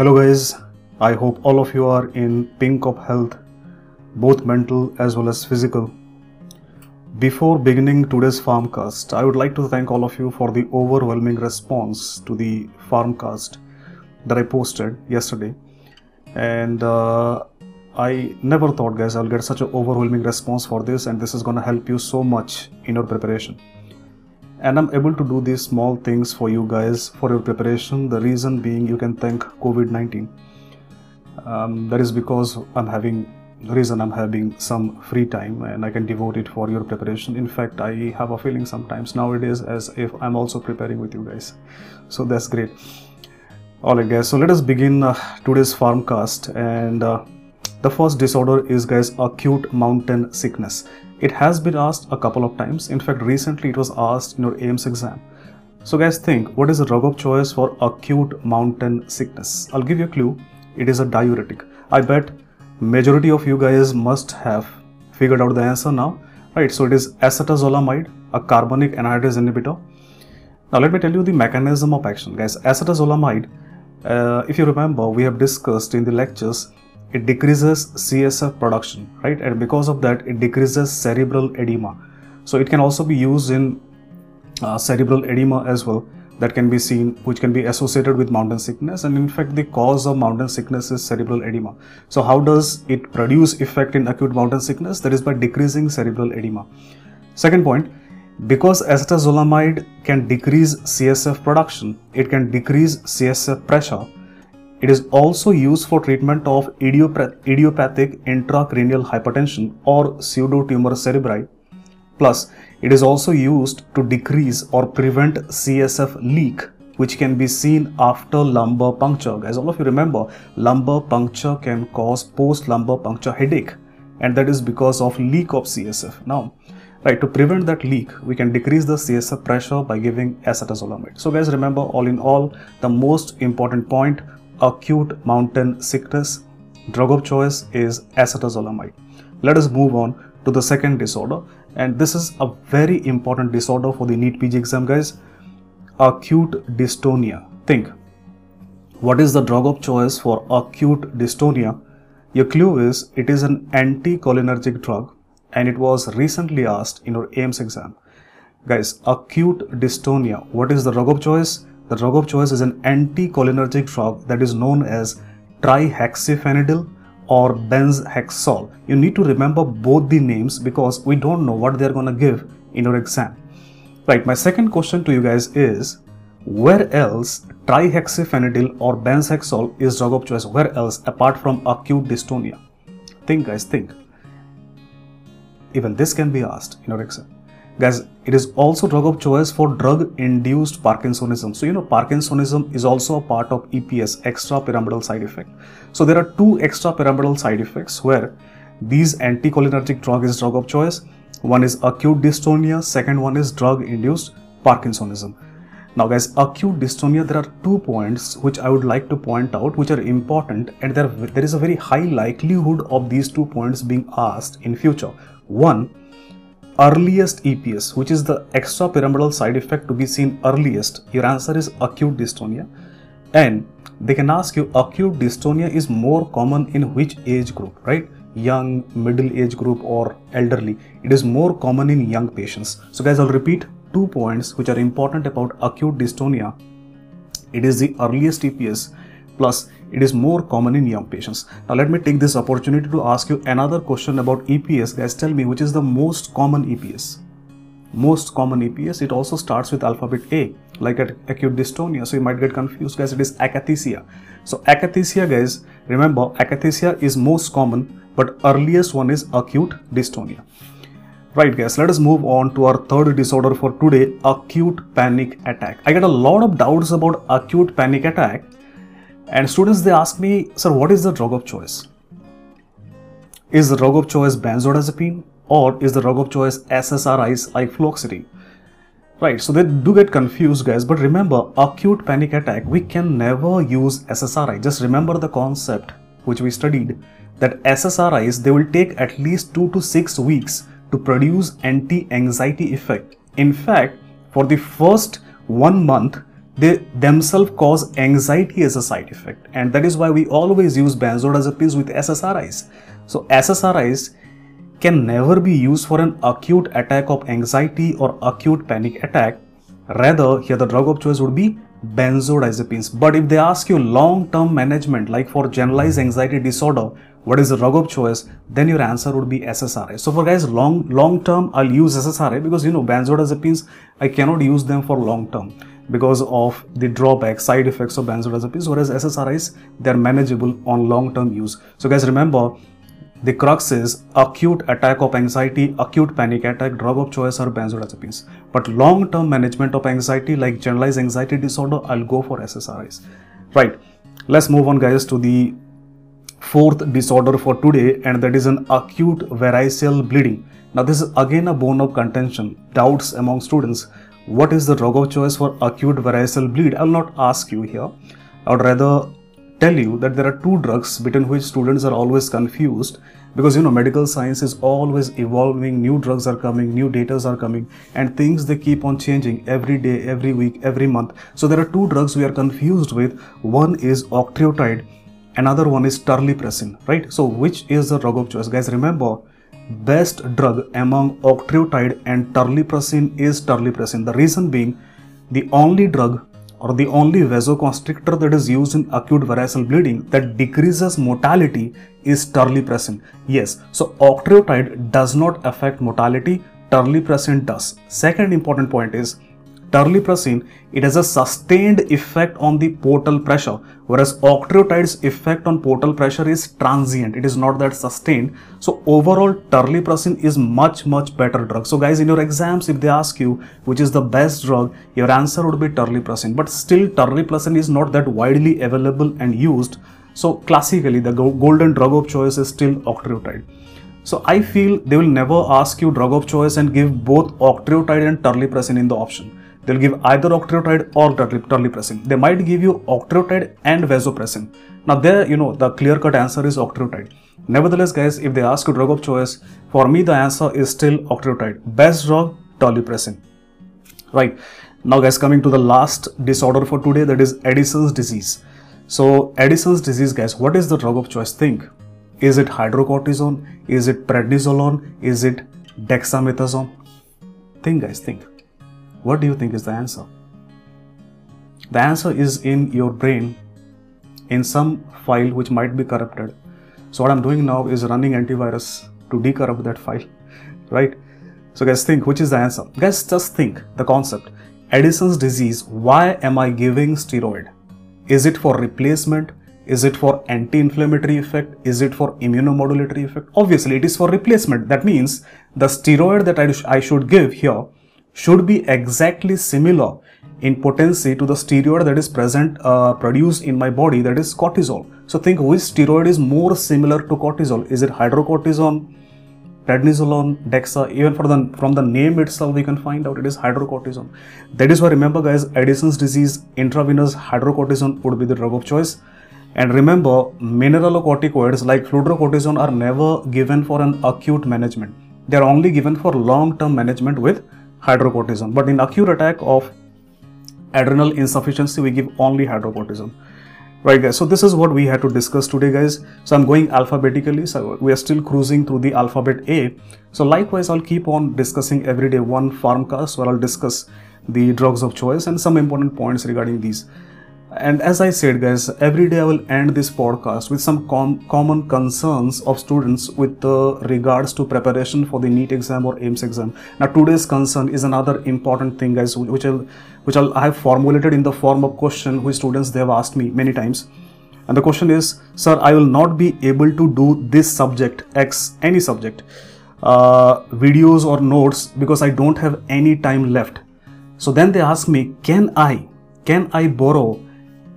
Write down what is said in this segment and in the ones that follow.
Hello, guys. I hope all of you are in pink of health, both mental as well as physical. Before beginning today's Pharmcast, I would like to thank all of you for the overwhelming response to the Pharmcast that I posted yesterday. And uh, I never thought, guys, I'll get such an overwhelming response for this, and this is going to help you so much in your preparation and i'm able to do these small things for you guys for your preparation. The reason being you can thank covid-19 um, that is because i'm having the reason i'm having some free time and i can devote it for your preparation. In fact i have a feeling sometimes nowadays as if i'm also preparing with you guys. So that's great. All right guys. So let us begin uh, today's pharmcast. And uh, the first disorder is guys acute mountain sickness it has been asked a couple of times. In fact, recently it was asked in your AIIMS exam. So guys think, what is the drug of choice for acute mountain sickness? I'll give you a clue. It is a diuretic. I bet majority of you guys must have figured out the answer now. Right, so it is acetazolamide, a carbonic anhydrase inhibitor. Now let me tell you the mechanism of action guys. Acetazolamide, uh, if you remember, we have discussed in the lectures it decreases CSF production, right? And because of that, it decreases cerebral edema. So it can also be used in uh, cerebral edema as well that can be seen which can be associated with mountain sickness and in fact the cause of mountain sickness is cerebral edema so how does it produce effect in acute mountain sickness that is by decreasing cerebral edema second point because acetazolamide can decrease csf production it can decrease csf pressure it is also used for treatment of idiopathic intracranial hypertension or pseudotumor cerebri. Plus, it is also used to decrease or prevent CSF leak which can be seen after lumbar puncture. Guys, all of you remember lumbar puncture can cause post lumbar puncture headache and that is because of leak of CSF. Now, right, to prevent that leak, we can decrease the CSF pressure by giving acetazolamide. So guys, remember all in all, the most important point acute mountain sickness, drug of choice is acetazolamide. Let us move on to the second disorder and this is a very important disorder for the NEET PG exam guys. Acute dystonia. Think, what is the drug of choice for acute dystonia? Your clue is it is an anticholinergic drug and it was recently asked in your AIIMS exam. Guys, acute dystonia, what is the drug of choice? The drug of choice is an anticholinergic drug that is known as trihexyphenidyl or benzhexol. You need to remember both the names because we don't know what they're going to give in your exam. Right, my second question to you guys is where else trihexyphenidyl or benzhexol is drug of choice? Where else apart from acute dystonia? Think guys, think. Even this can be asked in your exam. Guys, it is also drug of choice for drug-induced Parkinsonism. So, you know, Parkinsonism is also a part of EPS, extrapyramidal side effect. So, there are two extrapyramidal side effects where these anticholinergic drug is drug of choice. One is acute dystonia, second one is drug-induced Parkinsonism. Now guys, acute dystonia, there are two points which I would like to point out which are important and there, there is a very high likelihood of these two points being asked in future. One, earliest EPS, which is the extrapyramidal side effect to be seen earliest, your answer is acute dystonia. And they can ask you acute dystonia is more common in which age group, right? Young, middle age group or elderly. It is more common in young patients. So guys, I'll repeat two points which are important about acute dystonia. It is the earliest EPS plus it is more common in young patients. Now let me take this opportunity to ask you another question about EPS. Guys, tell me which is the most common EPS? Most common EPS, it also starts with alphabet A, like at acute dystonia. So you might get confused, guys. It is akathisia. So akathisia, guys, remember akathisia is most common, but earliest one is acute dystonia. Right guys, let us move on to our third disorder for today, acute panic attack. I get a lot of doubts about acute panic attack and students they ask me, sir, what is the drug of choice? Is the drug of choice benzodiazepine or is the drug of choice SSRIs like fluoxetine? Right, so they do get confused guys, but remember acute panic attack, we can never use SSRI. Just remember the concept which we studied that SSRIs, they will take at least 2 to 6 weeks to produce anti-anxiety effect. In fact, for the first one month, they themselves cause anxiety as a side effect. And that is why we always use benzodiazepines with ssris so ssris can never be used for an acute attack of anxiety or acute panic attack. Rather here the drug of choice would be benzodiazepines. But if they ask you long term management like for generalized anxiety disorder what is the drug of choice then your answer would be ssri so for guys long long term i'll use ssri because you know benzodiazepines i cannot use them for long term because of the drawback side effects of benzodiazepines whereas ssris they're manageable on long term use so guys remember the crux is acute attack of anxiety, acute panic attack, drug of choice are benzodiazepines. But long-term management of anxiety like generalized anxiety disorder, I'll go for SSRIs. Right. Let's move on guys to the fourth disorder for today and that is an acute variceal bleeding. Now this is again a bone of contention, doubts among students. What is the drug of choice for acute variceal bleed? I'll not ask you here. I would rather tell you that there are two drugs between which students are always confused because you know medical science is always evolving new drugs are coming new data are coming and things they keep on changing every day every week every month so there are two drugs we are confused with one is octreotide another one is terlipressin right so which is the drug of choice guys remember best drug among octreotide and terlipressin is terlipressin the reason being the only drug or the only vasoconstrictor that is used in acute variceal bleeding that decreases mortality is terlipressin. Yes, so octreotide does not affect mortality, terlipressin does. Second important point is terlipressin, it has a sustained effect on the portal pressure, whereas octreotide's effect on portal pressure is transient. It is not that sustained. So overall, terlipressin is much, much better drug. So guys, in your exams, if they ask you which is the best drug, your answer would be terlipressin. But still, terlipressin is not that widely available and used. So classically, the golden drug of choice is still octreotide. So I feel they will never ask you drug of choice and give both octreotide and terlipressin in the option They'll give either octreotide or terlipressin. They might give you octreotide and vasopressin. Now there, you know, the clear-cut answer is octreotide. Nevertheless, guys, if they ask you drug of choice, for me the answer is still octreotide. Best drug, terlipressin. Right. Now, guys, coming to the last disorder for today, that is Addison's disease. So, Addison's disease, guys, what is the drug of choice? Think. Is it hydrocortisone? Is it prednisolone? Is it dexamethasone? Think, guys, think. What do you think is the answer? The answer is in your brain in some file which might be corrupted. So what I'm doing now is running antivirus to decorrupt that file, right? So guys think which is the answer? Guys just think the concept. Addison's disease, why am I giving steroid? Is it for replacement? Is it for anti-inflammatory effect? Is it for immunomodulatory effect? Obviously it is for replacement. That means the steroid that I, sh I should give here should be exactly similar in potency to the steroid that is present uh, produced in my body that is cortisol. So think which steroid is more similar to cortisol. Is it hydrocortisone prednisolone dexa even for the from the name itself we can find out it is hydrocortisone. That is why remember guys addison's disease intravenous hydrocortisone would be the drug of choice. And remember mineralocorticoids like fludrocortisone are never given for an acute management. They are only given for long term management with hydrocortisone. But in acute attack of adrenal insufficiency, we give only hydrocortisone. Right guys, so this is what we had to discuss today guys. So I'm going alphabetically, so we are still cruising through the alphabet A. So likewise, I'll keep on discussing every day one pharmcast where I'll discuss the drugs of choice and some important points regarding these. And as I said, guys, every day I will end this podcast with some com common concerns of students with uh, regards to preparation for the NEET exam or AIIMS exam. Now, today's concern is another important thing, guys, which I'll, which I'll, I have formulated in the form of question which students they have asked me many times. And the question is, sir, I will not be able to do this subject X, any subject, uh, videos or notes because I don't have any time left. So then they ask me, can I, can I borrow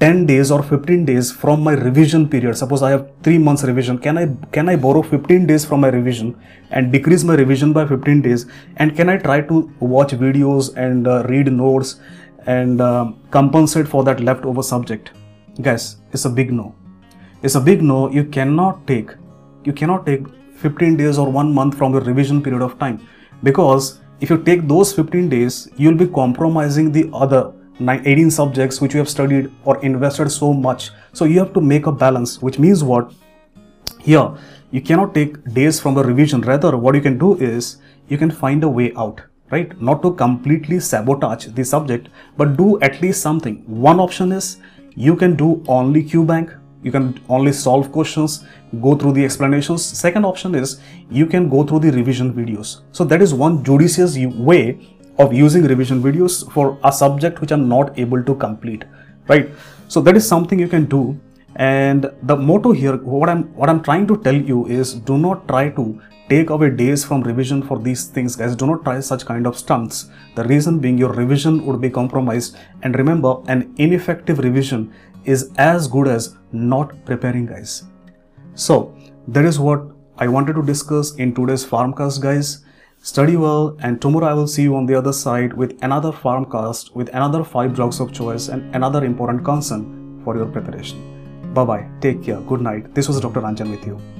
10 days or 15 days from my revision period. Suppose i have 3 months revision. Can i can i borrow 15 days from my revision and decrease my revision by 15 days? And can i try to watch videos and uh, read notes and uh, compensate for that leftover subject? Guys it's a big no. It's a big no. You cannot take you cannot take 15 days or 1 month from your revision period of time. Because if you take those 15 days you'll be compromising the other 18 subjects which you have studied or invested so much. So you have to make a balance which means what? Here you cannot take days from the revision. Rather what you can do is you can find a way out right? Not to completely sabotage the subject but do at least something. One option is you can do only QBank you can only solve questions go through the explanations. Second option is you can go through the revision videos. So that is one judicious way of using revision videos for a subject which i'm not able to complete right? So that is something you can do. And the motto here what i'm what i'm trying to tell you is do not try to take away days from revision for these things guys. Do not try such kind of stunts. The reason being your revision would be compromised. And remember an ineffective revision is as good as not preparing guys. So that is what i wanted to discuss in today's pharmcast guys study well and tomorrow i will see you on the other side with another pharmcast with another five drugs of choice and another important concern for your preparation. Bye bye take care. Good night. This was dr ranjan with you